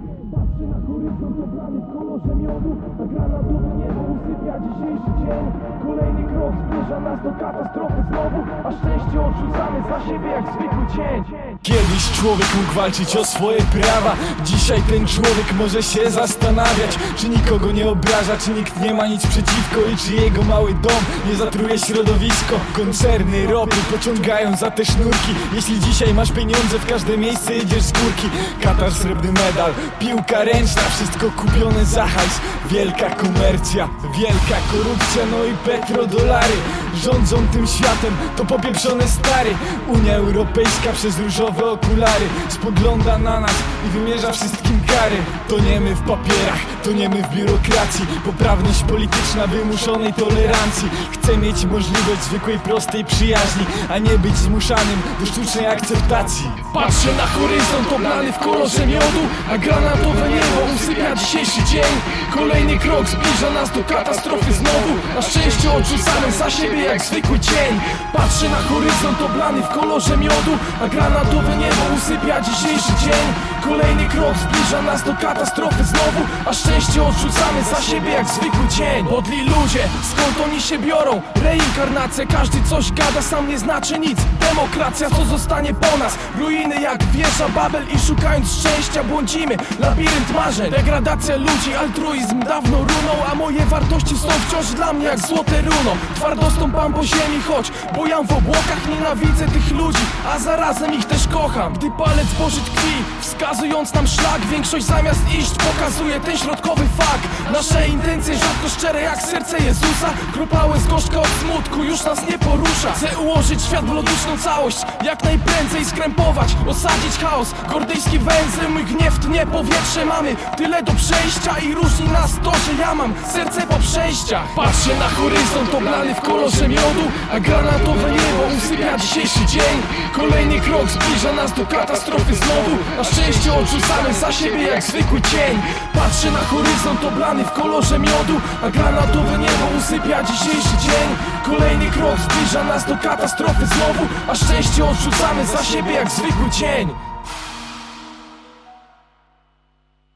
dzień Patrzę na horyzont oblany w kolorze miodu. A granatowe niebo usypia dzisiejszy dzień. Kolejny krok w zbliża nas do katastrofy znowu A szczęście odrzucamy za siebie jak zwykły cień Kiedyś człowiek mógł walczyć o swoje prawa Dzisiaj ten człowiek może się zastanawiać Czy nikogo nie obraża, czy nikt nie ma nic przeciwko I czy jego mały dom nie zatruje środowisko. Koncerny ropy pociągają za te sznurki. Jeśli dzisiaj masz pieniądze, w każde miejsce jedziesz z górki. Katar srebrny medal, piłka ręczna Wszystko kupione za hajs. Wielka komercja, wielka korupcja No i petrodolary Rządzą tym światem, to popieprzone stary. Unia Europejska przez różowe okulary Spogląda na nas i wymierza wszystkim kary. Toniemy w papierach, toniemy w biurokracji. Poprawność polityczna wymuszonej tolerancji. Chcę mieć możliwość zwykłej, prostej przyjaźni A nie być zmuszanym do sztucznej akceptacji. Patrzę na horyzont oblany w kolorze miodu A granatowe niebo usypia dzisiejszy dzień. Kolejny krok zbliża nas do katastrofy znowu. Na szczęście odrzucamy za siebie jak zwykły cień Patrzę na horyzont oblany w kolorze miodu A granatowe niebo usypia dzisiejszy dzień Kolejny krok zbliża nas do katastrofy znowu A szczęście odrzucamy za siebie jak zwykły cień Podli ludzie, skąd oni się biorą? Reinkarnacja, każdy coś gada, sam nie znaczy nic. Demokracja, co zostanie po nas? Ruiny jak wieża Babel i szukając szczęścia błądzimy. Labirynt marzeń, degradacja ludzi, altruizm dawno runął A moje wartości są wciąż dla mnie jak złote runo. Twardo stąpam po ziemi, choć bojam w obłokach Nienawidzę tych ludzi, a zarazem ich też kocham. Gdy palec Boży tkwi, wskazując nam szlak Większość zamiast iść pokazuje ten środkowy fakt. Nasze intencje rzadko szczere jak serce Jezusa. Kropa łez gorzka od smutku już nas nie porusza. Chcę ułożyć świat w logiczną całość Jak najprędzej skrępować, osadzić chaos. Gordyjski węzeł, mój gniew tnie powietrze Mamy. Tyle do przejścia i różni nas to, że ja mam serce po przejściach. Patrzę na horyzont oblany w kolorze miodu A granatowe niebo usypia dzisiejszy dzień. Kolejny krok zbliża nas do katastrofy znowu Na szczęście odrzucamy za siebie jak zwykły cień. Patrzę na horyzont oblany w kolorze miodu A granatowe niebo usypia dzisiejszy dzień. Kolejny krok zbliża nas do katastrofy znowu A szczęście odrzucamy za siebie jak zwykły cień